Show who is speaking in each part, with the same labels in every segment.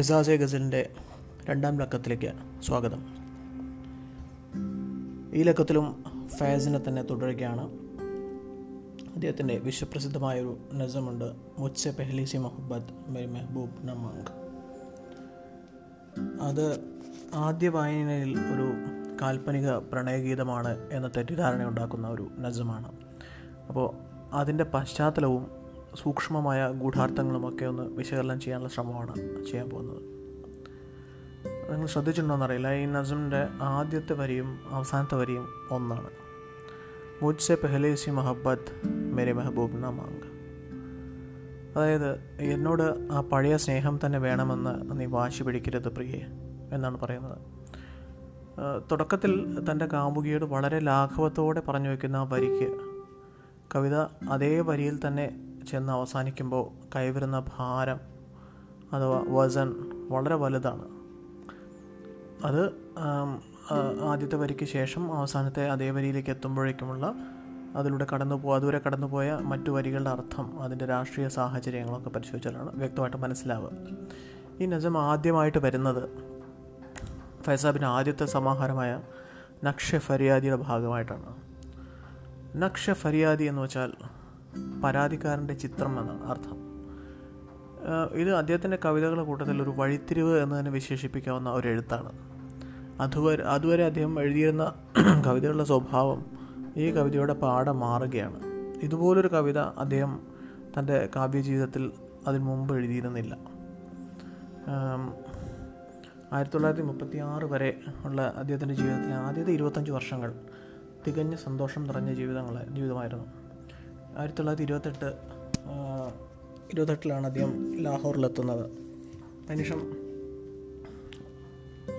Speaker 1: എസാസെ ഗസലിന്റെ രണ്ടാം ലക്കത്തിലേക്ക് സ്വാഗതം. ഈ ലക്കത്തിലും ഫയസിനെ തന്നെ തുടരുകയാണ്. അദ്ദേഹത്തിന്റെ വിശ്വപ്രസിദ്ധമായൊരു നസമുണ്ട് മുച്ച പെഹ്ലീസി മൊഹബത്ത് മെരി മെഹബൂബ് നമാങ്ക് അത് ആദ്യ വായനയിൽ ഒരു കാൽപ്പനിക പ്രണയഗീതമാണ് എന്ന തെറ്റിദ്ധാരണ ഉണ്ടാക്കുന്ന ഒരു നസമാണ് അപ്പോൾ അതിന്റെ പശ്ചാത്തലവും സൂക്ഷ്മമായ ഗൂഢാർത്ഥങ്ങളുമൊക്കെ ഒന്ന് വിശകലനം ചെയ്യാനുള്ള ശ്രമമാണ് ചെയ്യാൻ പോകുന്നത്. നിങ്ങൾ ശ്രദ്ധിച്ചിട്ടുണ്ടോയെന്നറിയില്ല ഈ നസമിന്റെ ആദ്യത്തെ വരിയും അവസാനത്തെ വരിയും ഒന്നാണ്. മുജ്സെ പെഹലേസി മഹബത്ത് മേരെ മെഹബൂബ് ന മാങ് അതായത് എന്നോട് ആ പഴയ സ്നേഹം തന്നെ വേണമെന്ന് നീ വാശി പിടിക്കരുത് പ്രിയെ എന്നാണ് പറയുന്നത്. തുടക്കത്തിൽ തന്റെ കാമുകിയോട് വളരെ ലാഘവത്തോടെ പറഞ്ഞു വയ്ക്കുന്ന ആ വരിക്ക് കവിത അതേ വരിയിൽ തന്നെ ചെന്ന് അവസാനിക്കുമ്പോൾ കൈവരുന്ന ഭാരം അഥവാ വസൻ വളരെ വലുതാണ്. അത് ആദ്യത്തെ വരിക്ക് ശേഷം അവസാനത്തെ അതേ വരിയിലേക്ക് എത്തുമ്പോഴേക്കുമുള്ള അതിലൂടെ കടന്നു പോ അതുവരെ കടന്നുപോയ മറ്റു വരികളുടെ അർത്ഥം അതിന്റെ രാഷ്ട്രീയ സാഹചര്യങ്ങളൊക്കെ പരിശോധിച്ചാലാണ് വ്യക്തമായിട്ട് മനസ്സിലാവുക. ഈ നജം ആദ്യമായിട്ട് വരുന്നത് ഫൈസാബിന്റെ ആദ്യത്തെ സമാഹാരമായ നക്ഷ ഫരിയാദിയുടെ ഭാഗമായിട്ടാണ്. നക്ഷ ഫരിയാദി എന്ന് വെച്ചാൽ പരാതിക്കാരന്റെ ചിത്രം എന്നാണ് അർത്ഥം. ഇത് അദ്ദേഹത്തിന്റെ കവിതകളുടെ കൂട്ടത്തിൽ ഒരു വഴിത്തിരിവ് എന്ന് തന്നെ വിശേഷിപ്പിക്കാവുന്ന ഒരു എഴുത്താണ്. അതുവരെ അതുവരെ അദ്ദേഹം എഴുതിയിരുന്ന കവിതകളുടെ സ്വഭാവം ഈ കവിതയുടെ പാഠം മാറുകയാണ്. ഇതുപോലൊരു കവിത അദ്ദേഹം തന്റെ കാവ്യജീവിതത്തിൽ അതിനു മുമ്പ് എഴുതിയിരുന്നില്ല. ആയിരത്തി തൊള്ളായിരത്തി മുപ്പത്തി ആറ് വരെ ഉള്ള അദ്ദേഹത്തിന്റെ ജീവിതത്തിലെ ആദ്യത്തെ ഇരുപത്തഞ്ച് വർഷങ്ങൾ തികഞ്ഞ സന്തോഷം നിറഞ്ഞ ജീവിതങ്ങൾ ജീവിതമായിരുന്നു. ആയിരത്തി തൊള്ളായിരത്തി ഇരുപത്തെട്ട് ഇരുപത്തെട്ടിലാണ് അദ്ദേഹം ലാഹോറിലെത്തുന്നത്. അതിനുശേഷം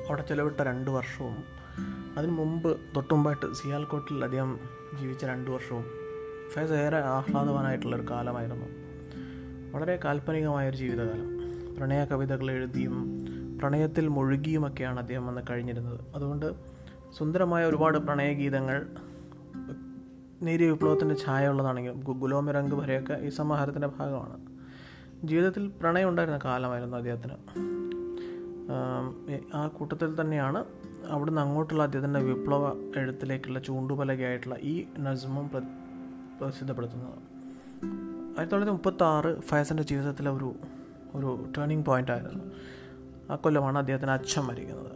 Speaker 1: അവിടെ ചിലവിട്ട രണ്ട് വർഷവും അതിനു മുമ്പ് തൊട്ടുമുമ്പായിട്ട് സിയാൽകോട്ടിൽ അദ്ദേഹം ജീവിച്ച രണ്ട് വർഷവും ഫേസ് ഏറെ ആഹ്ലാദവാനായിട്ടുള്ളൊരു കാലമായിരുന്നു. വളരെ കാൽപ്പനികമായൊരു ജീവിതകാലം. പ്രണയ കവിതകൾ എഴുതിയും പ്രണയത്തിൽ മുഴുകിയുമൊക്കെയാണ് അദ്ദേഹം വന്ന് കഴിഞ്ഞിരുന്നത്. അതുകൊണ്ട് സുന്ദരമായ ഒരുപാട് പ്രണയഗീതങ്ങൾ നേരിയ വിപ്ലവത്തിന്റെ ഛായ ഉള്ളതാണെങ്കിലും ഗുലോമി രംഗ് വരെയൊക്കെ ഈ സമാഹാരത്തിന്റെ ഭാഗമാണ്. ജീവിതത്തിൽ പ്രണയം ഉണ്ടായിരുന്ന കാലമായിരുന്നു അദ്ദേഹത്തിന്. ആ കൂട്ടത്തിൽ തന്നെയാണ് അവിടുന്ന് അങ്ങോട്ടുള്ള അദ്ദേഹത്തിന്റെ വിപ്ലവ എഴുത്തിലേക്കുള്ള ചൂണ്ടുപലകയായിട്ടുള്ള ഈ നസ്മും പ്രസിദ്ധപ്പെടുത്തുന്നത്. ആയിരത്തി തൊള്ളായിരത്തി മുപ്പത്തി ആറ് ഫയസിന്റെ ജീവിതത്തിലെ ഒരു ഒരു ടേണിംഗ് പോയിന്റ് ആയിരുന്നു. ആ കൊല്ലമാണ് അദ്ദേഹത്തിന് അച്ഛൻ മരിക്കുന്നത്.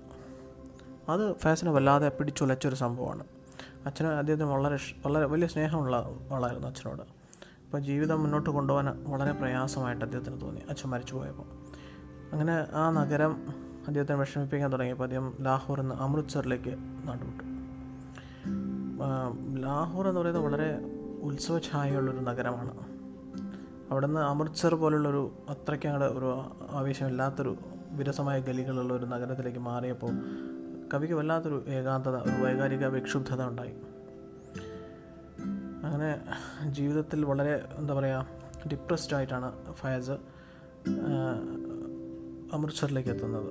Speaker 1: അത് ഫയസിനെ വല്ലാതെ പിടിച്ചുലച്ചൊരു സംഭവമാണ്. അച്ഛന് അദ്ദേഹത്തിന് വളരെ വളരെ വലിയ സ്നേഹമുള്ള ആളായിരുന്നു അച്ഛനോട്. അപ്പോൾ ജീവിതം മുന്നോട്ട് കൊണ്ടുപോകാൻ വളരെ പ്രയാസമായിട്ട് അദ്ദേഹത്തിന് തോന്നി. അച്ഛൻ മരിച്ചു പോയപ്പോൾ അങ്ങനെ ആ നഗരം അദ്ദേഹത്തിന് വിഷമിപ്പിക്കാൻ തുടങ്ങിയപ്പോൾ അദ്ദേഹം ലാഹോറിൽ നിന്ന് അമൃത്സറിലേക്ക് നാട്ടുവിട്ടു ലാഹോർ എന്ന് പറയുന്നത് വളരെ ഉത്സവഛായയുള്ളൊരു നഗരമാണ്. അവിടെ നിന്ന് അമൃത്സർ പോലുള്ളൊരു അത്രയ്ക്ക് അങ്ങോട്ട് ഒരു ആവേശമില്ലാത്തൊരു വിരസമായ ഗലികളുള്ള ഒരു നഗരത്തിലേക്ക് മാറിയപ്പോൾ കവിക്ക് വല്ലാത്തൊരു ഏകാന്തത ഒരു വൈകാരിക വിക്ഷുബ്ധത ഉണ്ടായി. അങ്ങനെ ജീവിതത്തിൽ വളരെ എന്താ പറയുക ഡിപ്രസ്ഡ് ആയിട്ടാണ് ഫയസ് അമൃത്സറിലേക്ക് എത്തുന്നത്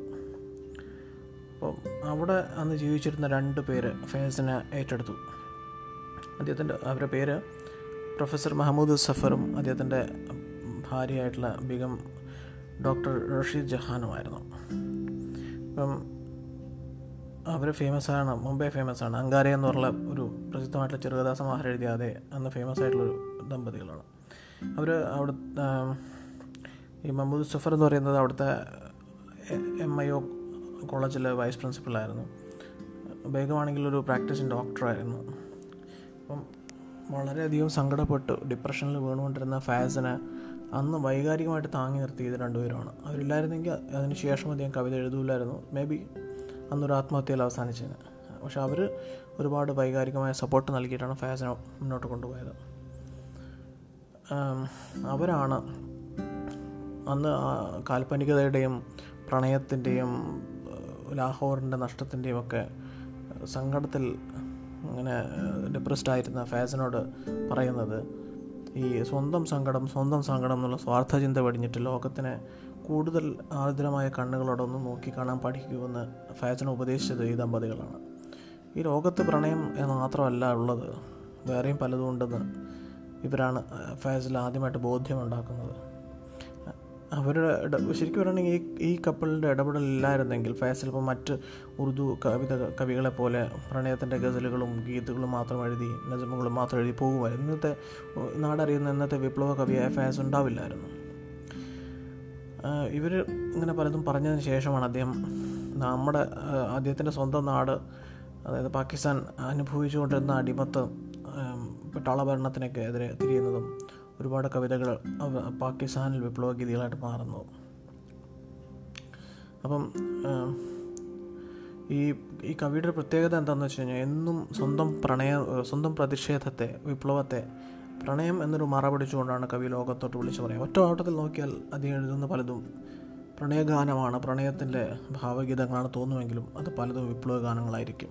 Speaker 1: അപ്പോൾ അവിടെ അന്ന് ജീവിച്ചിരുന്ന രണ്ട് പേര് ഫയസിനെ ഏറ്റെടുത്തു. അദ്ദേഹത്തിന്റെ അവരുടെ പേര് പ്രൊഫസർ മഹമ്മൂദ് സഫറും അദ്ദേഹത്തിന്റെ ഭാര്യയായിട്ടുള്ള ബിഗം ഡോക്ടർ റഷീദ് ജഹാനുമായിരുന്നു. അപ്പം അവർ ഫേമസ് ആണ് മുംബൈ ഫേമസ് ആണ്. അങ്കാര എന്ന് പറഞ്ഞ ഒരു പ്രസിദ്ധമായിട്ടുള്ള ചെറുകഥാ സമാഹാരം എഴുതിയ അതെ അന്ന് ഫേമസ് ആയിട്ടുള്ളൊരു ദമ്പതികളാണ്. അവർ അവിടെ ഈ മഹമ്മൂദ് സഫർ എന്ന് പറയുന്നത് അവിടുത്തെ എം ഐ ഒ കോളേജിലെ വൈസ് പ്രിൻസിപ്പളായിരുന്നു ബേഗമാണെങ്കിൽ ഒരു പ്രാക്ടീസിങ് ഡോക്ടറായിരുന്നു അപ്പം വളരെയധികം സങ്കടപ്പെട്ട് ഡിപ്രഷനിൽ വീണുകൊണ്ടിരുന്ന ഫാസിനെ അന്ന് വൈകാരികമായിട്ട് താങ്ങി നിർത്തിയത് രണ്ടുപേരുമാണ് അവരില്ലായിരുന്നെങ്കിൽ അതിന് ശേഷം അദ്ദേഹം കവിത എഴുതൂലായിരുന്നു. മേ ബി അന്നൊരു ആത്മഹത്യയിൽ അവസാനിച്ചതിന് പക്ഷെ അവർ ഒരുപാട് വൈകാരികമായ സപ്പോർട്ട് നൽകിയിട്ടാണ് ഫയാസിനെ മുന്നോട്ട് കൊണ്ടുപോയത്. അവരാണ് അന്ന് കാൽപ്പനികതയുടെയും പ്രണയത്തിന്റെയും ലാഹോറിന്റെ നഷ്ടത്തിന്റെയും ഒക്കെ സങ്കടത്തിൽ അങ്ങനെ ഡിപ്രസ്ഡ് ആയിരുന്ന ഫാസിനോട് പറയുന്നത് ഈ സ്വന്തം സങ്കടം സ്വന്തം സങ്കടം എന്നുള്ള സ്വാർത്ഥ ചിന്ത വെടിഞ്ഞിട്ട് ലോകത്തിനെ കൂടുതൽ ആർദ്രമായ കണ്ണുകളോടൊന്ന് നോക്കിക്കാണാൻ പഠിക്കുമെന്ന് ഫാസിനെ ഉപദേശിച്ചത് ഈ ദമ്പതികളാണ്. ഈ ലോകത്ത് പ്രണയം എന്ന് മാത്രമല്ല ഉള്ളത്. വേറെയും പലതും ഉണ്ടെന്ന് ഇവരാണ് ഫാസിൽ ആദ്യമായിട്ട് ബോധ്യമുണ്ടാക്കുന്നത്. അവരുടെ ശരിക്കും പറയുകയാണെങ്കിൽ ഈ ഈ കപ്പിളിന്റെ ഇടപെടലില്ലായിരുന്നെങ്കിൽ ഫാസിൽ ഇപ്പോൾ മറ്റ് ഉറുദു കവിത കവികളെ പോലെ പ്രണയത്തിന്റെ ഗസലുകളും ഗീതുകളും മാത്രം എഴുതി നജമുകളും മാത്രം എഴുതി പോകുമായിരുന്നു. ഇന്നത്തെ നാടറിയുന്ന ഇന്നത്തെ വിപ്ലവ കവിയായ ഫാസ് ഉണ്ടാവില്ലായിരുന്നു. ഇവർ ഇങ്ങനെ പലതും പറഞ്ഞതിന് ശേഷമാണ് അദ്ദേഹം നമ്മുടെ അദ്ദേഹത്തിന്റെ സ്വന്തം നാട് അതായത് പാകിസ്ഥാൻ അനുഭവിച്ചുകൊണ്ടിരുന്ന അടിമത്തം പട്ടാള ഭരണത്തിനൊക്കെ എതിരെ തിരിയുന്നതും ഒരുപാട് കവിതകൾ പാകിസ്ഥാനിൽ വിപ്ലവ ഗീതികളായിട്ട് മാറുന്നു അപ്പം ഈ ഈ കവിയുടെ പ്രത്യേകത എന്താണെന്ന് വെച്ച് കഴിഞ്ഞാൽ എന്നും സ്വന്തം പ്രണയ സ്വന്തം പ്രതിഷേധത്തെ വിപ്ലവത്തെ പ്രണയം എന്നൊരു മറ പിടിച്ചുകൊണ്ടാണ് കവി ലോകത്തോട്ട് വിളിച്ചു പറയുക ഒറ്റ ഓട്ടത്തിൽ നോക്കിയാൽ അദ്ദേഹം എഴുതുന്ന പലതും പ്രണയഗാനമാണ്. പ്രണയത്തിന്റെ ഭാവഗീതങ്ങളാണ് തോന്നുമെങ്കിലും അത് പലതും വിപ്ലവ ഗാനങ്ങളായിരിക്കും.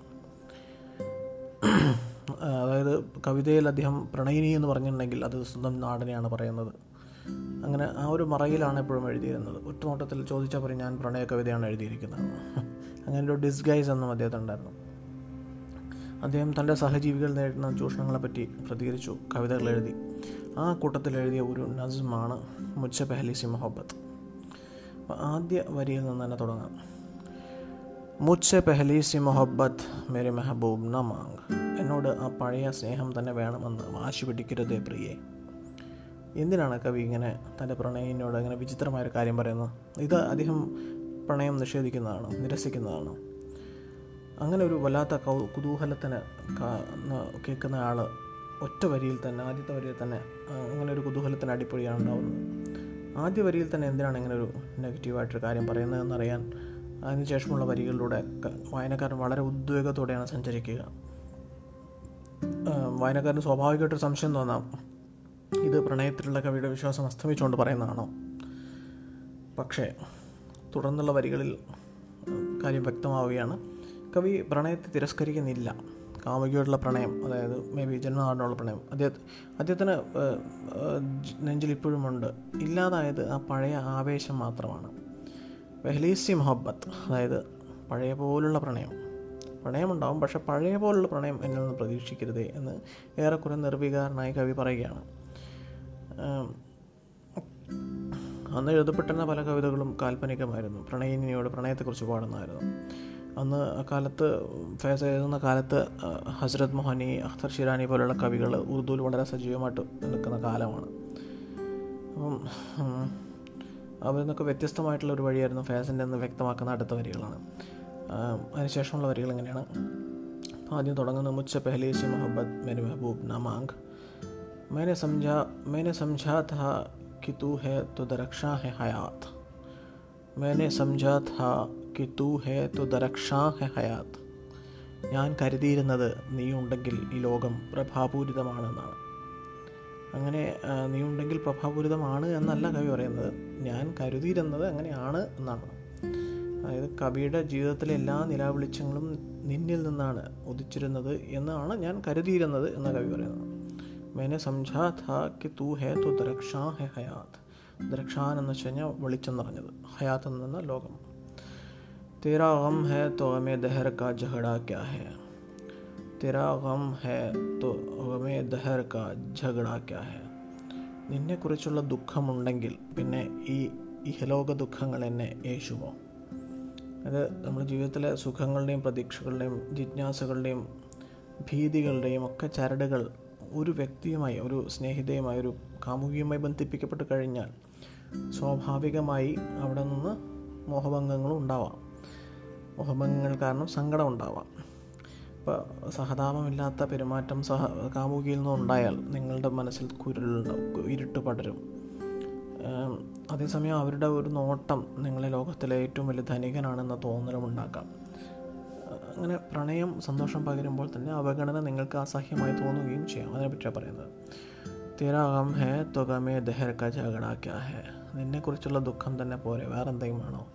Speaker 1: അതായത് കവിതയിൽ അദ്ദേഹം പ്രണയിനി എന്ന് പറഞ്ഞിട്ടുണ്ടെങ്കിൽ അത് സ്വന്തം നാടിനെയാണ് പറയുന്നത്. അങ്ങനെ ആ ഒരു മറയിലാണ് എപ്പോഴും എഴുതിയിരുന്നത്. ഒറ്റനോട്ടത്തിൽ ചോദിച്ചാൽ പറയും ഞാൻ പ്രണയ കവിതയാണ് എഴുതിയിരിക്കുന്നത്. അങ്ങനെ ഒരു ഡിസ്ഗൈസ് എന്നും അദ്ദേഹത്തിന് ഉണ്ടായിരുന്നു അദ്ദേഹം തന്റെ സഹജീവികൾ നേരിടുന്ന ചൂഷണങ്ങളെപ്പറ്റി പ്രതികരിച്ചു. കവിതകൾ എഴുതി. ആ കൂട്ടത്തിൽ എഴുതിയ ഒരു നസ്മാണ് മുച്ച പെഹലി സി മൊഹബത്ത് ആദ്യ വരിയിൽ നിന്ന് തന്നെ തുടങ്ങാം. മുച്ച പെഹലി സി മൊഹബത്ത് മേരെ മെഹബൂബ് ന മാങ്. എന്നോട് ആ പഴയ സ്നേഹം തന്നെ വേണമെന്ന് വാശി പിടിക്കരുതേ പ്രിയെ. എന്തിനാണ് കവി ഇങ്ങനെ തന്റെ പ്രണയിനോട് അങ്ങനെ വിചിത്രമായൊരു കാര്യം പറയുന്നത്? ഇത് അദ്ദേഹം പ്രണയം നിഷേധിക്കുന്നതാണ്? നിരസിക്കുന്നതാണ്? അങ്ങനെ ഒരു വല്ലാത്ത കൗ കുതൂഹലത്തിന് കേൾക്കുന്ന ആൾ ഒറ്റ വരിയിൽ തന്നെ ആദ്യത്തെ വരിയിൽ തന്നെ അങ്ങനെ ഒരു കുതൂഹലത്തിന് അടിപ്പൊളിയാണ് ഉണ്ടാവുന്നത്. ആദ്യ വരിയിൽ തന്നെ എന്തിനാണ് ഇങ്ങനെ ഒരു നെഗറ്റീവായിട്ടൊരു കാര്യം പറയുന്നതെന്നറിയാൻ അതിനുശേഷമുള്ള വരികളിലൂടെ വായനക്കാരൻ വളരെ ഉദ്വേഗത്തോടെയാണ് സഞ്ചരിക്കുക. വായനക്കാരന് സ്വാഭാവികമായിട്ടൊരു സംശയം തോന്നാം ഇത് പ്രണയത്തിലുള്ള കവിയുടെ വിശ്വാസം അസ്തമിച്ചുകൊണ്ട് പറയുന്നതാണോ? പക്ഷേ തുടർന്നുള്ള വരികളിൽ കാര്യം വ്യക്തമാവുകയാണ്. കവി പ്രണയത്തെ തിരസ്കരിക്കുന്നില്ല. കാമുകിയോടുള്ള പ്രണയം അതായത് മേ ബി ജന്മനാടിനുള്ള പ്രണയം. അദ്ദേഹം അദ്ദേഹത്തിന് നെഞ്ചിൽ ഇപ്പോഴുമുണ്ട് ഇല്ലാതായത് ആ പഴയ ആവേശം മാത്രമാണ്. വെഹ്ലീസി മൊഹബത്ത് അതായത് പഴയ പോലുള്ള പ്രണയം. പ്രണയമുണ്ടാവും പക്ഷെ പഴയ പോലുള്ള പ്രണയം എന്നിൽ നിന്ന് പ്രതീക്ഷിക്കരുതേ എന്ന് ഏറെക്കുറെ നിർവികാരനായി കവി പറയുകയാണ്. അന്ന് എഴുതപ്പെട്ടിരുന്ന പല കവിതകളും കാൽപ്പനികമായിരുന്നു. പ്രണയിനിയോട് പ്രണയത്തെക്കുറിച്ച് പാടുന്നതായിരുന്നു. അന്ന് കാലത്ത് ഫേസ് എഴുതുന്ന കാലത്ത് ഹസ്രത് മൊഹാനി അഖ്തർ ഷിറാനി പോലുള്ള കവികൾ ഉറുദുവിൽ വളരെ സജീവമായിട്ട് നിൽക്കുന്ന കാലമാണ് അപ്പം അവരിൽ നിന്നൊക്കെ വ്യത്യസ്തമായിട്ടുള്ള ഒരു വഴിയായിരുന്നു ഫാസിൻ്റെ എന്ന് വ്യക്തമാക്കുന്ന അടുത്ത വരികളാണ് അതിനുശേഷമുള്ള വരികൾ എങ്ങനെയാണ് ആദ്യം തുടങ്ങുന്ന മുച്ച പെഹലേസി മൊഹബത്ത് മേരെ മെഹബൂബ് നമാങ് मैंने समझा मैंने समझा था कि तू है तो दरक्षा है हयात मैंने समझा था कि തു ഹേ തു ദരക്ഷാ ഹെ ഹയാത് ഞാൻ കരുതിയിരുന്നത് നീ ഉണ്ടെങ്കിൽ ഈ ലോകം പ്രഭാപൂരിതമാണെന്നാണ് അങ്ങനെ നീ ഉണ്ടെങ്കിൽ പ്രഭാപൂരിതമാണ് എന്നല്ല കവി പറയുന്നത്. ഞാൻ കരുതിയിരുന്നത് അങ്ങനെയാണ് എന്നാണ്. അതായത് കവിയുടെ ജീവിതത്തിലെ എല്ലാ നിലാവിളിച്ചങ്ങളും നിന്നിൽ നിന്നാണ് ഉദിച്ചിരുന്നത് എന്നാണ് ഞാൻ കരുതിയിരുന്നത് എന്ന കവി പറയുന്നത്. മേനെ സംജാ ഥാ കി തൂ ഹേ തു ദ്രക്ഷാ ഹെ ഹയാത് ദ്രക്ഷാൻ എന്ന് വെച്ച് കഴിഞ്ഞാൽ വെളിച്ചം നിറഞ്ഞത് ഹയാത്ത് എന്ന ലോകം. तेरा गम है तो गम दहर का झगड़ा क्या है? तेरा ഗം ഹേ തോ ഗമേ ദഹർ കാ ഝഗട ക്യാ ഹേ നിന്നെക്കുറിച്ചുള്ള ദുഃഖമുണ്ടെങ്കിൽ പിന്നെ ഈ ഇഹലോക ദുഃഖങ്ങൾ എന്നെ യേശുമോ അത് നമ്മുടെ ജീവിതത്തിലെ സുഖങ്ങളുടെയും പ്രതീക്ഷകളുടെയും ജിജ്ഞാസകളുടെയും ഭീതികളുടെയും ഒക്കെ ചരടുകൾ ഒരു വ്യക്തിയുമായി ഒരു സ്നേഹിതയുമായി ഒരു കാമുകിയുമായി ബന്ധിപ്പിക്കപ്പെട്ട് കഴിഞ്ഞാൽ സ്വാഭാവികമായി അവിടെ നിന്ന് മോഹഭംഗങ്ങളും ഉണ്ടാവാം. മോഹഭംഗങ്ങൾ കാരണം സങ്കടം ഉണ്ടാവാം. ഇപ്പോൾ സഹതാപമില്ലാത്ത പെരുമാറ്റം സഹ കാമുകിയിൽ നിന്നും ഉണ്ടായാൽ നിങ്ങളുടെ മനസ്സിൽ കുരുളുണ്ടാവും ഇരുട്ട് പടരും. അതേസമയം അവരുടെ ഒരു നോട്ടം നിങ്ങളെ ലോകത്തിലെ ഏറ്റവും വലിയ ധനികനാണെന്ന തോന്നലും ഉണ്ടാക്കാം. അങ്ങനെ പ്രണയം സന്തോഷം പകരുമ്പോൾ തന്നെ അവഗണന നിങ്ങൾക്ക് അസഹ്യമായി തോന്നുകയും ചെയ്യാം. അതിനെപ്പറ്റിയാണ് പറയുന്നത്. തീരാകം ഹേ തുകമേ ദഹർ ക ഹേ? നിന്നെക്കുറിച്ചുള്ള ദുഃഖം തന്നെ പോരെ വേറെന്തെങ്കിലും ആണോ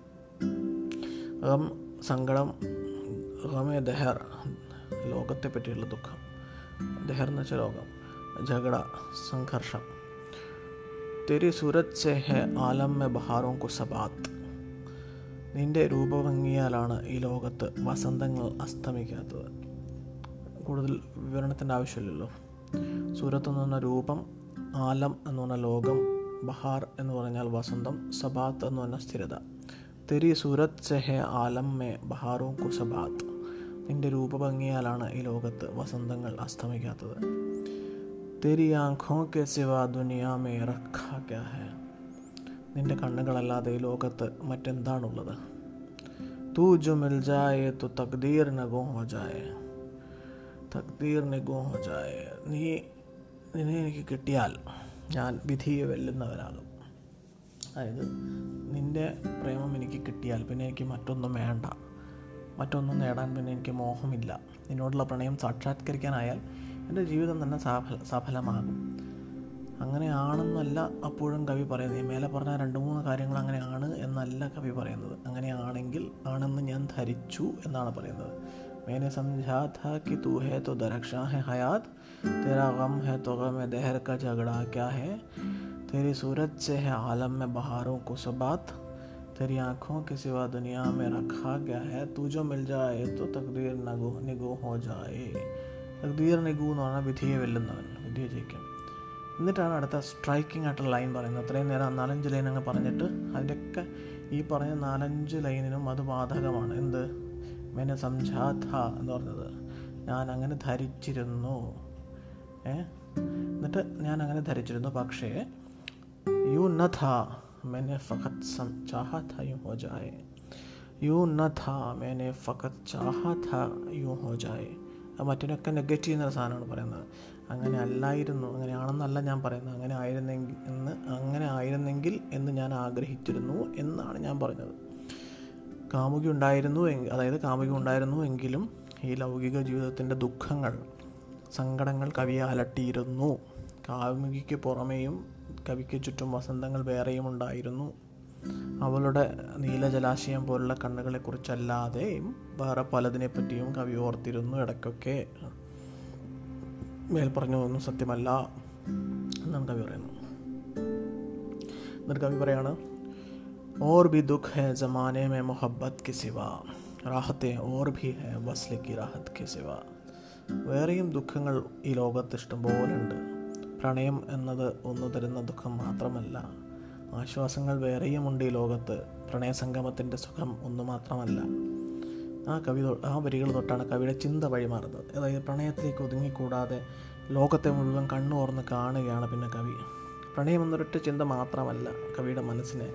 Speaker 1: സങ്കടം ഗമേ ദഹർ ലോകത്തെ പറ്റിയുള്ള ദുഃഖം. ദഹർ എന്ന് വെച്ചാൽ ലോകം ജഗട സംഘർഷം. തെരി സുരത് സെ ഹെ ആലം മെ ബഹാറോം കു നിന്റെ രൂപഭംഗിയാലാണ് ഈ ലോകത്ത് വസന്തങ്ങൾ അസ്തമിക്കാത്തത്. കൂടുതൽ വിവരണത്തിന്റെ ആവശ്യമില്ലല്ലോ. സൂരത്ത് എന്ന് പറഞ്ഞ രൂപം ആലം എന്ന് പറഞ്ഞ ലോകം ബഹാർ എന്ന് പറഞ്ഞാൽ വസന്തം സബാത്ത് എന്ന് പറഞ്ഞ സ്ഥിരത. തെരി സുരത് സെഹെ ആലം മേ ബഹാറും കുസബാത്ത് നിന്റെ രൂപഭംഗിയാലാണ് ഈ ലോകത്ത് വസന്തങ്ങൾ അസ്തമിക്കാത്തത്. തെരി ആഖോ കെ സിവ ദുനിയാ മേ റഖാ ക്യാ ഹെ. നിന്റെ കണ്ണുകളല്ലാതെ ഈ ലോകത്ത് മറ്റെന്താണുള്ളത്? തൂ ജു മിൽ ജായേ തു തക്ദീർ നഗോ ഹോ ജായേ. തക്ദീർ നഗോ ഹോ ജായേ. നീ നിന്നെ എനിക്ക് കിട്ടിയാൽ ഞാൻ വിധിയെ വെല്ലുന്നവരാകും അതായത് നിന്റെ പ്രേമം എനിക്ക് കിട്ടിയാൽ പിന്നെ എനിക്ക് മറ്റൊന്നും വേണ്ട മറ്റൊന്നും നേടാൻ പിന്നെ എനിക്ക് മോഹമില്ല നിന്നോടുള്ള പ്രണയം സാക്ഷാത്കരിക്കാനായാൽ എൻ്റെ ജീവിതം തന്നെ സഫല സഫലമാകും അങ്ങനെയാണെന്നല്ല അപ്പോഴും കവി പറയുന്നത് ഈ മേലെ പറഞ്ഞ രണ്ട് മൂന്ന് കാര്യങ്ങൾ അങ്ങനെയാണ് എന്നല്ല കവി പറയുന്നത് അങ്ങനെയാണെങ്കിൽ ആണെന്ന് ഞാൻ ധരിച്ചു എന്നാണ് പറയുന്നത് मैंने समझा था कि तू है तो दरख्शां है हयात तेरा गम है तो गम दहर का झगड़ा क्या है तेरी सूरत से है आलम में बहारों को सबात तेरी आँखों के सिवा दुनिया में रखा गया है तू जो मिल जाए तो तकदीर नगो निगो हो जाए തക്ദീർ നിഗു എന്ന് പറഞ്ഞാൽ വിധിയെ വെല്ലുന്നവൻ വിധിയെ ജയിക്കും എന്നിട്ടാണ് അടുത്ത സ്ട്രൈക്കിംഗ് ആയിട്ടുള്ള ലൈൻ പറയുന്നത് അത്രയും നേരം നാലഞ്ച് ലൈൻ അങ്ങ് പറഞ്ഞിട്ട് അതിൻ്റെയൊക്കെ ഈ പറഞ്ഞ നാലഞ്ച് ലൈനിനും അത് ബാധകമാണ് എന്ത് മെനെ സംജാഥ എന്ന് പറഞ്ഞത് ഞാൻ അങ്ങനെ ധരിച്ചിരുന്നു ഏ എന്നിട്ട് ഞാൻ അങ്ങനെ ധരിച്ചിരുന്നു പക്ഷേ യു ന ഥ मैंने फ़कत सम चाहा था यूँ हो जाए യു ന ഥ मैंने फ़कत चाहा था यूँ हो जाए മറ്റൊരൊക്കെ നെഗറ്റീവ് എന്നൊരു സാധനമാണ് പറയുന്നത് അങ്ങനെ അല്ലായിരുന്നു അങ്ങനെയാണെന്നല്ല ഞാൻ പറയുന്നത് അങ്ങനെ ആയിരുന്നെങ്കിൽ എന്ന് അങ്ങനെ ആയിരുന്നെങ്കിൽ എന്ന് ഞാൻ ആഗ്രഹിച്ചിരുന്നു എന്നാണ് ഞാൻ പറഞ്ഞത് കാമുകി ഉണ്ടായിരുന്നു എങ്കിൽ അതായത് കാമുകി ഉണ്ടായിരുന്നു എങ്കിലും ഈ ലൗകിക ജീവിതത്തിൻ്റെ ദുഃഖങ്ങൾ സങ്കടങ്ങൾ കവിയെ അലട്ടിയിരുന്നു കാമുകിക്ക് പുറമേയും കവിക്ക് ചുറ്റും വസന്തങ്ങൾ വേറെയും ഉണ്ടായിരുന്നു. അവളുടെ നീലജലാശയം പോലുള്ള കണ്ണുകളെക്കുറിച്ചല്ലാതെയും വേറെ പലതിനെപ്പറ്റിയും കവി ഓർത്തിരുന്നു ഇടയ്ക്കൊക്കെ. മേൽപ്പറഞ്ഞതൊന്നും സത്യമല്ല എന്നാണ് കവി പറയുന്നു. എന്നിട്ട് കവി പറയാണ് ഓർ ബി ദുഃഖ് ഹെ ജമാനെ മേ മൊഹബത് കി സിവ റാഹത്തെ ഓർ ബി ഹെ വസ്ലി കി റാഹത്ത് കി സിവ. വേറെയും ദുഃഖങ്ങൾ ഈ ലോകത്ത് ഇഷ്ടംപോലെയുണ്ട് പ്രണയം എന്നത് ഒന്നു തരുന്ന ദുഃഖം മാത്രമല്ല ആശ്വാസങ്ങൾ വേറെയുമുണ്ട് ഈ ലോകത്ത്. പ്രണയസംഗമത്തിന്റെ സുഖം ഒന്നു മാത്രമല്ല. ആ കവി ആ വരികൾ തൊട്ടാണ് കവിയുടെ ചിന്ത വഴിമാറുന്നത്. അതായത് പ്രണയത്തിലേക്ക് ഒതുങ്ങിക്കൂടാതെ ലോകത്തെ മുഴുവൻ കണ്ണോർന്ന് കാണുകയാണ് പിന്നെ കവി. പ്രണയം എന്നൊരൊറ്റ ചിന്ത മാത്രമല്ല കവിയുടെ മനസ്സിനെ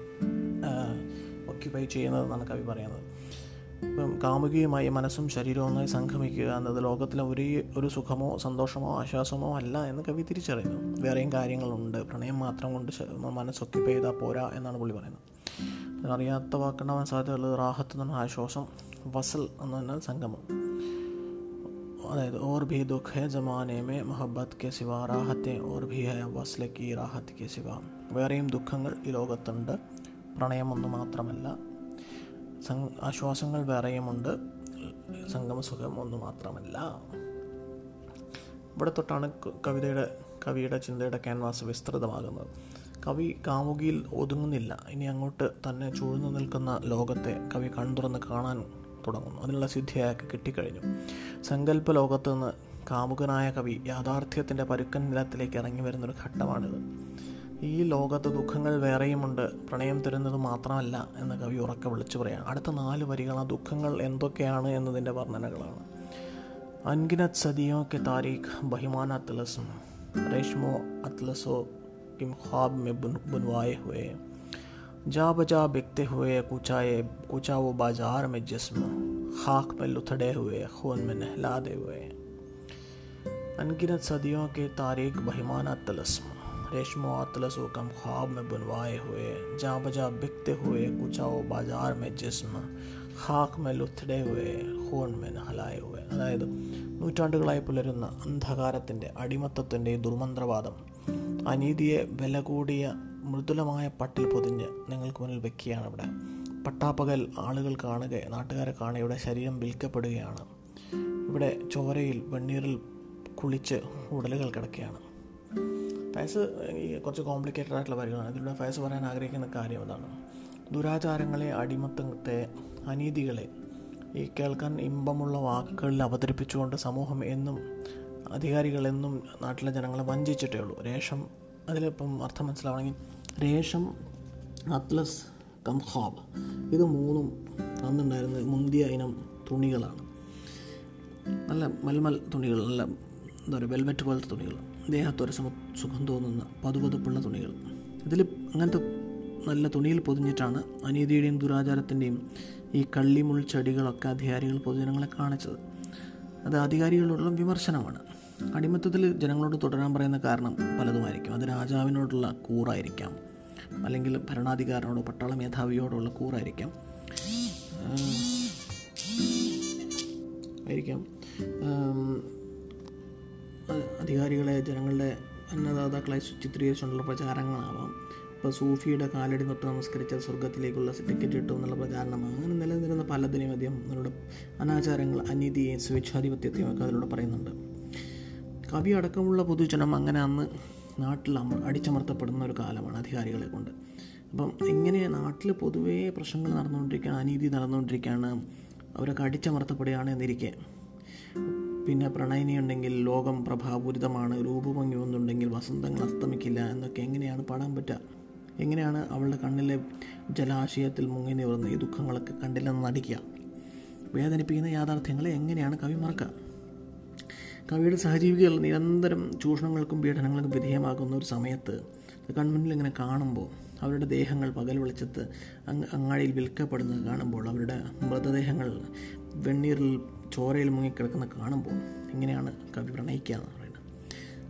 Speaker 1: ഒക്യുപൈ ചെയ്യുന്നതെന്നാണ് കവി പറയുന്നത്. ഇപ്പം കാമുകിയുമായി മനസ്സും ശരീരവും ഒന്നായി സംഗമിക്കുക എന്നത് ലോകത്തിലെ ഒരേ ഒരു സുഖമോ സന്തോഷമോ ആശ്വാസമോ അല്ല എന്ന് കവി തിരിച്ചറിയുന്നു. വേറെയും കാര്യങ്ങളുണ്ട്. പ്രണയം മാത്രം കൊണ്ട് മനസ്സ് പെയ്താൽ പോരാ എന്നാണ് പുള്ളി പറയുന്നത്. അറിയാത്ത വാക്കുണ്ടാവാൻ സാധ്യതയുള്ളത് റാഹത്ത് എന്ന് ആശ്വാസം വസൽ എന്ന് പറഞ്ഞാൽ സംഗമം. അതായത് ഓർ ഭി ദുഃഖ ജമാനെ മേ മൊഹബത്ത് കെ സിവ റാഹത്തെ ഓർ ഭി ഹെ വസ്ല കി റാഹത്ത് കെ സിവ വേറെയും ദുഃഖങ്ങൾ ഈ ലോകത്തുണ്ട്. പ്രണയം ഒന്ന് മാത്രമല്ല ആശ്വാസങ്ങൾ വേറെയുമുണ്ട്. സംഗമസുഖം ഒന്ന് മാത്രമല്ല. ഇവിടെ തൊട്ടാണ് കവിതയുടെ കവിയുടെ ചിന്തയുടെ ക്യാൻവാസ് വിസ്തൃതമാകുന്നത്. കവി കാമുകിയിൽ ഒതുങ്ങുന്നില്ല. ഇനി അങ്ങോട്ട് തന്നെ ചൂഴ്ന്നു നിൽക്കുന്ന ലോകത്തെ കവി കൺതുറന്ന് കാണാൻ തുടങ്ങുന്നു. അതിനുള്ള സിദ്ധി അയാൾക്ക് കിട്ടിക്കഴിഞ്ഞു. സങ്കല്പ ലോകത്ത് നിന്ന് കാമുകനായ കവി യാഥാർത്ഥ്യത്തിന്റെ പരുക്കൻ നിലത്തിലേക്ക് ഇറങ്ങി വരുന്നൊരു ഘട്ടമാണിത്. ഈ ലോകത്ത് ദുഃഖങ്ങൾ വേറെയുമുണ്ട് പ്രണയം തരുന്നത് മാത്രമല്ല എന്ന് കവി ഉറക്കെ വിളിച്ചു പറയാം അടുത്ത നാല് വരികൾ ആ ദുഃഖങ്ങൾ എന്തൊക്കെയാണ് എന്നതിൻ്റെ വർണ്ണനകളാണ് അൻഗിനത് സദിയോ കെ താരീഖ് ബഹിമാന അത്ലസും रेशमो अतलसो किम ख्वाब में बुन बुनवाए हुए जा बजा बिकते हुए कुचाए कुचा वो बाजार में जिस्म खाक में लुथड़े हुए खून में नहलादे हुए अनगिनत सदियों के तारीख बहिमाना तलस्म रेशमो अतलसो कम ख्वाब में बुनवाए हुए जा बजा बिकते हुए कुचा वो बाजार में जिस्म ഖാഖ് മെ ലുത്തടെ ഹുവേ ഹോൺ മെ നഹലായ ഹുവേ അതായത് നൂറ്റാണ്ടുകളായി പുലരുന്ന അന്ധകാരത്തിൻ്റെ അടിമത്തത്തിൻ്റെ ദുർമന്ത്രവാദം അനീതിയെ വില കൂടിയ മൃദുലമായ പട്ടിൽ പൊതിഞ്ഞ് നിങ്ങൾക്ക് മുന്നിൽ വെക്കുകയാണ് ഇവിടെ പട്ടാപ്പകൽ ആളുകൾ കാണുക നാട്ടുകാരെ കാണുക ഇവിടെ ശരീരം വിൽക്കപ്പെടുകയാണ് ഇവിടെ ചോരയിൽ വെണ്ണീറിൽ കുളിച്ച് ഉടലുകൾ കിടക്കുകയാണ് ഫയസ് ഈ കുറച്ച് കോംപ്ലിക്കേറ്റഡ് ആയിട്ടുള്ള കാര്യങ്ങളാണ് ഇതിലൂടെ ഫയസ് പറയാൻ ആഗ്രഹിക്കുന്ന കാര്യം അതാണ് ദുരാചാരങ്ങളെ അടിമത്തത്തെ അനീതികളെ ഈ കേൾക്കാൻ ഇമ്പമുള്ള വാക്കുകളിൽ അവതരിപ്പിച്ചുകൊണ്ട് സമൂഹം എന്നും അധികാരികൾ എന്നും നാട്ടിലെ ജനങ്ങളെ വഞ്ചിച്ചിട്ടേ ഉള്ളൂ. രേഷം അതിലിപ്പം അർത്ഥം മനസ്സിലാവണമെങ്കിൽ രേഷം അത്ലസ് കംഹാബ് ഇത് മൂന്നും അന്നുണ്ടായിരുന്ന മുന്തിയ ഇനം തുണികളാണ്. നല്ല മൽമൽ തുണികൾ നല്ല എന്താ പറയുക വെൽവെറ്റ് പോലത്തെ തുണികൾ. ദേഹത്തൊരു സമ സുഖം തോന്നുന്ന പതുപതുപ്പുള്ള തുണികൾ. ഇതിൽ അങ്ങനത്തെ നല്ല തുണിയിൽ പൊതിഞ്ഞിട്ടാണ് അനീതിയുടെയും ദുരാചാരത്തിന്റെയും ഈ കള്ളിമുൾ ചെടികളൊക്കെ അധികാരികൾ പൊതുജനങ്ങളെ കാണിച്ചത്. അത് അധികാരികളോടുള്ള വിമർശനമാണ്. അടിമത്തത്തിൽ ജനങ്ങളോട് തുടരാൻ പറയുന്ന കാരണം പലതുമായിരിക്കും. അത് രാജാവിനോടുള്ള കൂറായിരിക്കാം. അല്ലെങ്കിൽ ഭരണാധികാരനോടോ പട്ടാള മേധാവിയോടുള്ള കൂറായിരിക്കാം. ആയിരിക്കാം. അധികാരികളെ ജനങ്ങളുടെ അന്നദാതാക്കളെ ചിത്രീകരിച്ചുകൊണ്ടുള്ള പ്രചാരങ്ങളാവാം. ഇപ്പോൾ സൂഫിയുടെ കാലടി തൊട്ട് നമസ്കരിച്ച സ്വർഗത്തിലേക്കുള്ള ടിക്കറ്റ് കിട്ടും എന്നുള്ള പ്രചാരണമാണ് അങ്ങനെ നിലനിന്നിരുന്ന പലതിനെയും അദ്ദേഹം അതിലൂടെ അനാചാരങ്ങൾ അനീതിയെയും സ്വേച്ഛാധിപത്യത്തെയും ഒക്കെ അതിലൂടെ പറയുന്നുണ്ട്. കവി അടക്കമുള്ള പൊതുജനം അങ്ങനെ അന്ന് നാട്ടിൽ അമർ അടിച്ചമർത്തപ്പെടുന്ന ഒരു കാലമാണ് അധികാരികളെ കൊണ്ട്. അപ്പം ഇങ്ങനെ നാട്ടിൽ പൊതുവേ പ്രശ്നങ്ങൾ നടന്നുകൊണ്ടിരിക്കുകയാണ് അനീതി നടന്നുകൊണ്ടിരിക്കുകയാണ് അവരൊക്കെ അടിച്ചമർത്തപ്പെടുകയാണ് എന്നിരിക്കെ. പിന്നെ പ്രണയിനി ഉണ്ടെങ്കിൽ ലോകം പ്രഭാപൂരിതമാണ് രൂപഭംഗി ഒന്നുണ്ടെങ്കിൽ വസന്തങ്ങൾ അസ്തമിക്കില്ല എന്നൊക്കെ എങ്ങനെയാണ് പാടാൻ പറ്റുക? എങ്ങനെയാണ് അവളുടെ കണ്ണിലെ ജലാശയത്തിൽ മുങ്ങി നിവർന്ന് ഈ ദുഃഖങ്ങളൊക്കെ കണ്ടില്ലെന്ന് നടിക്കുക? വേദനിപ്പിക്കുന്ന യാഥാർത്ഥ്യങ്ങളെ എങ്ങനെയാണ് കവി മറക്കുക? കവിയുടെ സഹജീവികൾ നിരന്തരം ചൂഷണങ്ങൾക്കും പീഡനങ്ങൾക്കും വിധേയമാകുന്ന ഒരു സമയത്ത് കൺമുന്നിൽ ഇങ്ങനെ കാണുമ്പോൾ അവരുടെ ദേഹങ്ങൾ പകൽ വെളിച്ചത്ത് അങ് അങ്ങാടിയിൽ വിൽക്കപ്പെടുന്നത് കാണുമ്പോൾ അവരുടെ മൃതദേഹങ്ങൾ വെണ്ണീറിൽ ചോരയിൽ മുങ്ങിക്കിടക്കുന്ന കാണുമ്പോൾ ഇങ്ങനെയാണ് കവി പ്രണയിക്കുക എന്ന് പറയുന്നത്.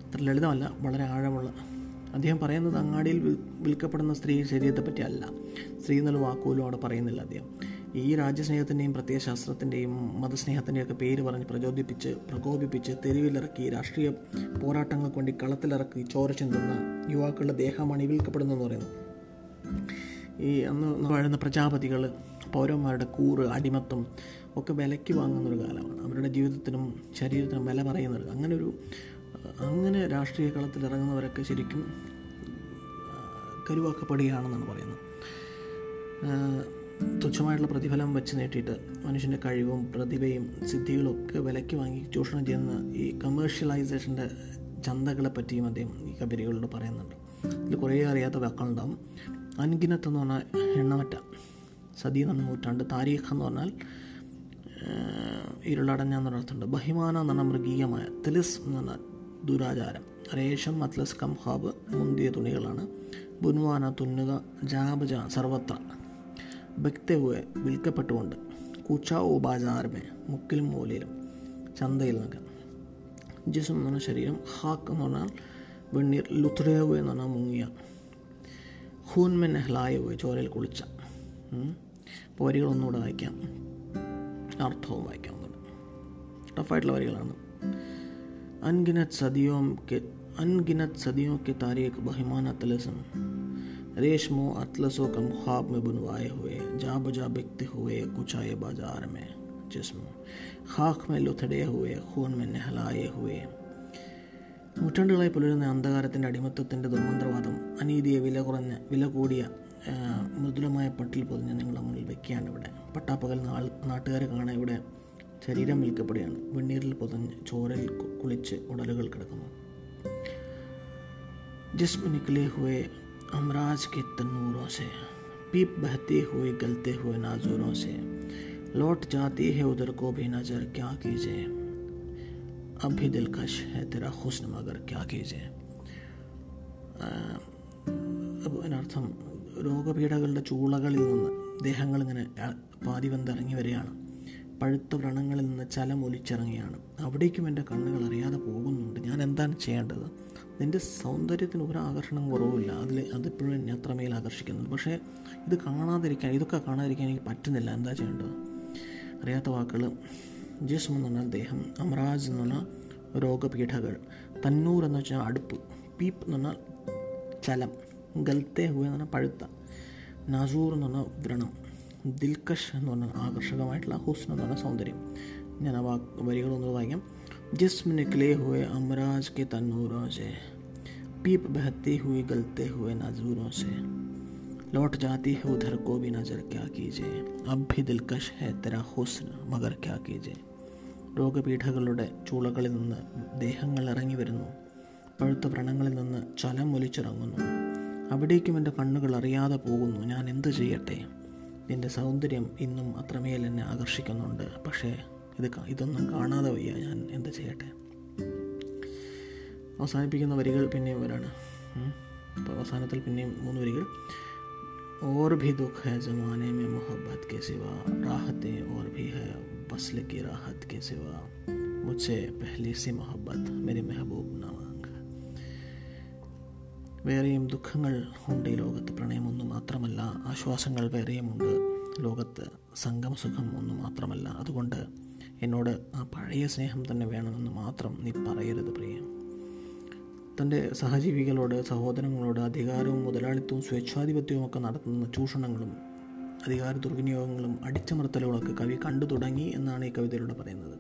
Speaker 1: അത്ര ലളിതമല്ല വളരെ ആഴമുള്ള. അദ്ദേഹം പറയുന്നത് അങ്ങാടിയിൽ വിൽക്കപ്പെടുന്ന സ്ത്രീ ശരീരത്തെപ്പറ്റി അല്ല. സ്ത്രീ എന്നുള്ള വാക്കുപോലും അവിടെ പറയുന്നില്ല അദ്ദേഹം. ഈ രാജ്യസ്നേഹത്തിന്റെയും പ്രത്യയശാസ്ത്രത്തിന്റെയും മതസ്നേഹത്തിന്റെയും ഒക്കെ പേര് പറഞ്ഞ് പ്രചോദിപ്പിച്ച് പ്രകോപിപ്പിച്ച് തെരുവിലിറക്കി രാഷ്ട്രീയ പോരാട്ടങ്ങൾക്ക് വേണ്ടി കളത്തിലിറക്കി ചോര ചിന്തുന്ന യുവാക്കളുടെ ദേഹമാണ് ഈ വിൽക്കപ്പെടുന്നതെന്ന് പറയുന്നത്. ഈ അന്ന് വാഴുന്ന പ്രജാപതികൾ പൗരന്മാരുടെ കൂറ് അടിമത്തം ഒക്കെ വിലയ്ക്ക് വാങ്ങുന്നൊരു കാലമാണ്. അവരുടെ ജീവിതത്തിനും ശരീരത്തിനും വില പറയുന്നത് അങ്ങനെ ഒരു അങ്ങനെ രാഷ്ട്രീയ കളത്തിൽ ഇറങ്ങുന്നവരൊക്കെ ശരിക്കും കരുവാക്കപ്പെടുകയാണെന്നാണ് പറയുന്നത്. തുച്ഛമായിട്ടുള്ള പ്രതിഫലം വെച്ച് നീട്ടിയിട്ട് മനുഷ്യന്റെ കഴിവും പ്രതിഭയും സിദ്ധികളും ഒക്കെ വിലയ്ക്ക് വാങ്ങി ചൂഷണം ചെയ്യുന്ന ഈ കമേഴ്ഷ്യലൈസേഷന്റെ ചന്തകളെ പറ്റിയും അദ്ദേഹം ഈ കബരികളിലൂടെ പറയുന്നുണ്ട്. ഇതിൽ കുറേ അറിയാത്ത വാക്കുകളുണ്ടാവും. അൻഗിനത്ത് എന്ന് പറഞ്ഞാൽ എണ്ണമറ്റ സതി എന്ന നൂറ്റാണ്ട്. താരീഖ് എന്ന് പറഞ്ഞാൽ ഇരുളടഞ്ഞ എന്നൊരർത്ഥമുണ്ട് ബഹിമാന എന്ന് പറഞ്ഞാൽ മൃഗീയമായ തെലിസ് എന്ന് പറഞ്ഞാൽ ദുരാചാരം. റേഷം അത്ലസ് കംഹാബ് മുന്തിയ തുണികളാണ്. ബുൻവാന തുന്നുക ജാബജ സർവത്ര. ഭക്തവുവെ വിൽക്കപ്പെട്ടുകൊണ്ട് കുച്ചാവോ ഉപാചാരമേ മുക്കിലും മൂലയിലും ചന്തയിൽ നിൽക്കുക ജിസം എന്ന് പറഞ്ഞാൽ ശരീരം. ഹാക്ക് എന്ന് പറഞ്ഞാൽ വെണ്ണീർ. ലുത്രേവ് എന്ന് പറഞ്ഞാൽ മുങ്ങിയ. ഹൂൻമെ നെഹ്ലായ പോയി ചോരയിൽ കുളിച്ച അപ്പോൾ വരികളൊന്നുകൂടെ വായിക്കാം അർത്ഥവും വായിക്കാം ടഫായിട്ടുള്ള വരികളാണ് अनगिनत सदियों के अनगिनत सदियों के तारीख बहिमाना तलसम रेशमो अतलसों कम ख्वाब में बुनवाए हुए जा बजा बिकते हुए कुचाए बाजार में जिसम खाक में लुथड़े हुए खून में नहलाए हुए നൂറ്റാണ്ടുകളായി പുലരുന്ന അന്ധകാരത്തിൻ്റെ അടിമത്തത്തിൻ്റെ ദുർമന്ത്രവാദം അനീതിയെ വില കുറഞ്ഞ വില കൂടിയ മൃദുലമായ പട്ടിൽ പൊതിഞ്ഞ് നിങ്ങളുടെ മുന്നിൽ വെക്കുകയാണ് ഇവിടെ പട്ടാപ്പകൽ നാൾ നാട്ടുകാരെ കാണാൻ ഇവിടെ ശരീരം വിൽക്കപ്പെടുകയാണ് വെണ്ണീരിൽ പൊതഞ്ഞ് ചോരയിൽ കുളിച്ച് ഉടലുകൾ കിടക്കുന്നു जिसमें निकले हुए अमराज के तन्नूरों से पीप बहते हुए गलते हुए नाजूरों से लौट जाती है उधर को भी नजर क्या कीजिए अब भी दिलकश है तेरा हुस्न मगर क्या कीजिए അതിനർത്ഥം രോഗപീഠകളുടെ ചൂളകളിൽ നിന്ന് ദേഹങ്ങളിങ്ങനെ പാതി വന്നിറങ്ങി വരികയാണ് പഴുത്ത വ്രണങ്ങളിൽ നിന്ന് ചലം ഒലിച്ചിറങ്ങിയാണ് അവിടേക്കും എൻ്റെ കണ്ണുകൾ അറിയാതെ പോകുന്നുണ്ട് ഞാൻ എന്താണ് ചെയ്യേണ്ടത് നിൻ്റെ സൗന്ദര്യത്തിന് ഒരു ആകർഷണം കുറവില്ല അതിൽ അതിപ്പോഴും എന്നെ അത്രമേൽ ആകർഷിക്കുന്നുണ്ട് പക്ഷേ ഇത് കാണാതിരിക്കാൻ ഇതൊക്കെ കാണാതിരിക്കാൻ എനിക്ക് പറ്റുന്നില്ല എന്താ ചെയ്യേണ്ടത് അറിയാത്ത വാക്കുകൾ ജിസ്മ് എന്ന് പറഞ്ഞാൽ ദേഹം അമറാജ് എന്ന് പറഞ്ഞാൽ രോഗപീഠകൾ തന്നൂർ എന്ന് വെച്ചാൽ അടുപ്പ് പീപ്പ് എന്ന് പറഞ്ഞാൽ ചലം ഗൽത്തെ ഹുവ എന്ന് പറഞ്ഞാൽ പഴുത്ത നാസൂർ എന്ന് പറഞ്ഞാൽ വ്രണം ദിൽക്കഷ് എന്ന് പറഞ്ഞാൽ ആകർഷകമായിട്ടുള്ള ഹുസ്ൻ എന്ന് പറഞ്ഞ സൗന്ദര്യം ഞാൻ ആ വാക്ക് വരികളൊന്ന് വായിക്കാം जिस्म निकले हुए अमराज के तन्नूरों से पीप बहती हुई गलते हुए नजूरों से लौट जाती है उधर को भी नज़र क्या कीजिए अब भी दिलकश है तेरा हुस्न मगर क्या कीजिए രോഗപീഠകളുടെ ചൂളകളിൽ നിന്ന് ദേഹങ്ങൾ ഇറങ്ങി വരുന്നു. പഴുത്ത വ്രണങ്ങളിൽ നിന്ന് ചലം ഒലിച്ചിറങ്ങുന്നു. അവിടേക്കും എന്റെ കണ്ണുകൾ അറിയാതെ പോകുന്നു. ഞാൻ എന്തു ചെയ്യട്ടെ? എന്റെ സൗന്ദര്യം ഇന്നും അത്രമേൽ എന്നെ ആകർഷിക്കുന്നുണ്ട്. പക്ഷേ ഇത് ഇതൊന്നും കാണാതെ വയ്യ. ഞാൻ എന്ത് ചെയ്യട്ടെ? അവസാനിപ്പിക്കുന്ന വരികൾ പിന്നെയും വരാണ്. അപ്പോൾ അവസാനത്തിൽ പിന്നെയും മൂന്ന് വരികൾ. ഓർ ഭി ദുഃഖ ഹെ ജമാനെ മേ മൊഹബത്ത് കെ സിവ റാഹത്തെ ഓർ ഭി ഹെ बसल की राहत के सिवा मुझसे पहली सी मोहब्बत मेरे महबूब न मांग വേറെയും ദുഃഖങ്ങൾ ഉണ്ട് ഈ ലോകത്ത് പ്രണയം ഒന്ന് മാത്രമല്ല ആശ്വാസങ്ങൾ വേറെയുമുണ്ട് ലോകത്ത് സംഗമസുഖം ഒന്ന് മാത്രമല്ല അതുകൊണ്ട് എന്നോട് ആ പഴയ സ്നേഹം തന്നെ വേണമെന്ന് മാത്രം നീ പറയരുത് പ്രിയം തൻ്റെ സഹജീവികളോട് സഹോദരങ്ങളോട് അധികാരവും മുതലാളിത്തവും സ്വേച്ഛാധിപത്യവും ഒക്കെ നടത്തുന്ന ചൂഷണങ്ങളും അധികാര ദുർവിനിയോഗങ്ങളും അടിച്ചമർത്തലുകളൊക്കെ കവി കണ്ടു തുടങ്ങി എന്നാണ് ഈ കവിതയിലൂടെ പറയുന്നത്.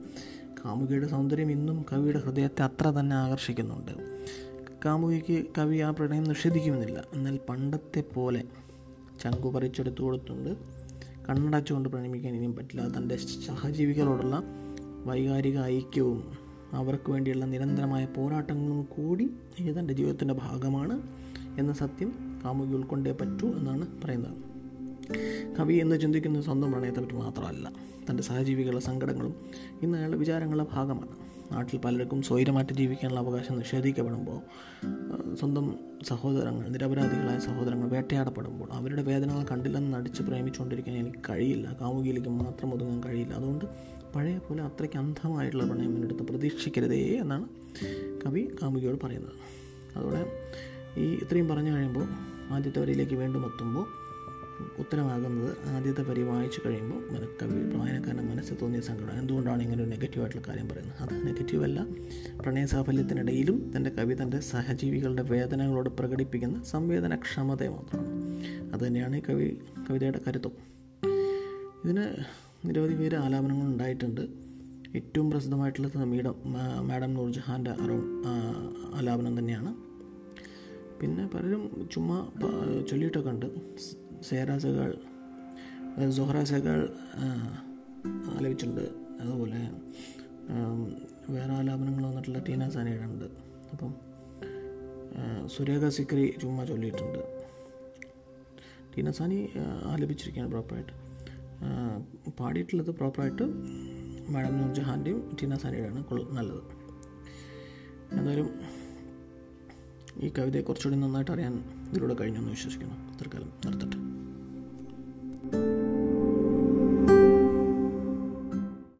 Speaker 1: കാമുകിയുടെ സൗന്ദര്യം ഇന്നും കവിയുടെ ഹൃദയത്തെ അത്ര തന്നെ ആകർഷിക്കുന്നുണ്ട്. കാമുകിക്ക് കവി ആ പ്രണയം നിഷേധിക്കുമെന്നില്ല. എന്നാൽ പണ്ടത്തെ പോലെ ചങ്കു പറിച്ചെടുത്തു കൊടുത്തുകൊണ്ട് കണ്ണടച്ചുകൊണ്ട് പ്രണമിക്കാൻ ഇനിയും പറ്റില്ല. തന്റെ സഹജീവികളോടുള്ള വൈകാരിക ഐക്യവും അവർക്ക് വേണ്ടിയുള്ള നിരന്തരമായ പോരാട്ടങ്ങളും കൂടി ഇത് തന്റെ ജീവിതത്തിന്റെ ഭാഗമാണ് എന്ന സത്യം കാമുകി ഉൾക്കൊണ്ടേ പറ്റൂ എന്നാണ് പറയുന്നത്. കവി എന്ന് ചിന്തിക്കുന്ന സ്വന്തം പ്രണയത്തെപ്പറ്റി മാത്രമല്ല തന്റെ സഹജീവികളുടെ സങ്കടങ്ങളും ഇന്ന് അയാളുടെ വിചാരങ്ങളുടെ ഭാഗമാണ്. നാട്ടിൽ പലർക്കും സ്വൈരമായിട്ട് ജീവിക്കാനുള്ള അവകാശം നിഷേധിക്കപ്പെടുമ്പോൾ സ്വന്തം സഹോദരങ്ങൾ നിരപരാധികളായ സഹോദരങ്ങൾ വേട്ടയാടപ്പെടുമ്പോൾ അവരുടെ വേദനകൾ കണ്ടില്ലെന്ന് നടിച്ച് പ്രേമിച്ചുകൊണ്ടിരിക്കാൻ എനിക്ക് കഴിയില്ല. കാമുകിയിലേക്ക് മാത്രം ഒതുങ്ങാൻ കഴിയില്ല. അതുകൊണ്ട് പഴയ പോലെ അത്രയ്ക്ക് അന്ധമായിട്ടുള്ള പ്രണയം എന്നെടുത്ത് പ്രതീക്ഷിക്കരുതേ എന്നാണ് കവി കാമുകിയോട് പറയുന്നത്. അതോടെ ഈ ഇത്രയും പറഞ്ഞു കഴിയുമ്പോൾ ആദ്യത്തെ വരിയിലേക്ക് വീണ്ടും എത്തുമ്പോൾ ഉത്തരമാകുന്നത് ആദ്യത്തെ വരി വായിച്ചു കഴിയുമ്പോൾ കവി വായനക്കാരന്റെ മനസ്സിൽ തോന്നിയ സങ്കടം എന്തുകൊണ്ടാണ് ഇങ്ങനെ ഒരു നെഗറ്റീവായിട്ടുള്ള കാര്യം പറയുന്നത്? അത് നെഗറ്റീവല്ല. പ്രണയ സാഫല്യത്തിനിടയിലും തന്റെ കവി തന്റെ സഹജീവികളുടെ വേദനകളോട് പ്രകടിപ്പിക്കുന്ന സംവേദനക്ഷമത മാത്രമാണ്. അതുതന്നെയാണ് ഈ കവി കവിതയുടെ കരുത്തും. ഇതിന് നിരവധി പേര് ആലാപനങ്ങൾ ഉണ്ടായിട്ടുണ്ട്. ഏറ്റവും പ്രസിദ്ധമായിട്ടുള്ള മീഡം മാഡം നൂർജഹാന്റെ അറോ ആലാപനം തന്നെയാണ്. പിന്നെ പലരും ചുമ്മാ ചൊല്ലിയിട്ടൊക്കെ ഉണ്ട്. സ് സൊഹ്ര സൊഹറാസകൾ ആലപിച്ചിട്ടുണ്ട്. അതുപോലെ വേറെ ആലാപനങ്ങൾ വന്നിട്ടുള്ള ടീന സാനിയുടെ ഉണ്ട് അപ്പം സുരേഖ സിക്രി ചുമ്മാ ചൊല്ലിയിട്ടുണ്ട്. ടീന സാനി ആലപിച്ചിരിക്കുകയാണ് പ്രോപ്പറായിട്ട് പാടിയിട്ടുള്ളത് പ്രോപ്പറായിട്ട് മാഡം നൂർജഹാന്റെയും ടീന സാനിയുടെയാണ്. നല്ലത്. എന്തായാലും ഈ കവിതയെ കുറച്ചുകൂടി നന്നായിട്ട് അറിയാൻ ഇതിലൂടെ കഴിഞ്ഞെന്ന് വിശ്വസിക്കുന്നു. നിർത്തട്ടെ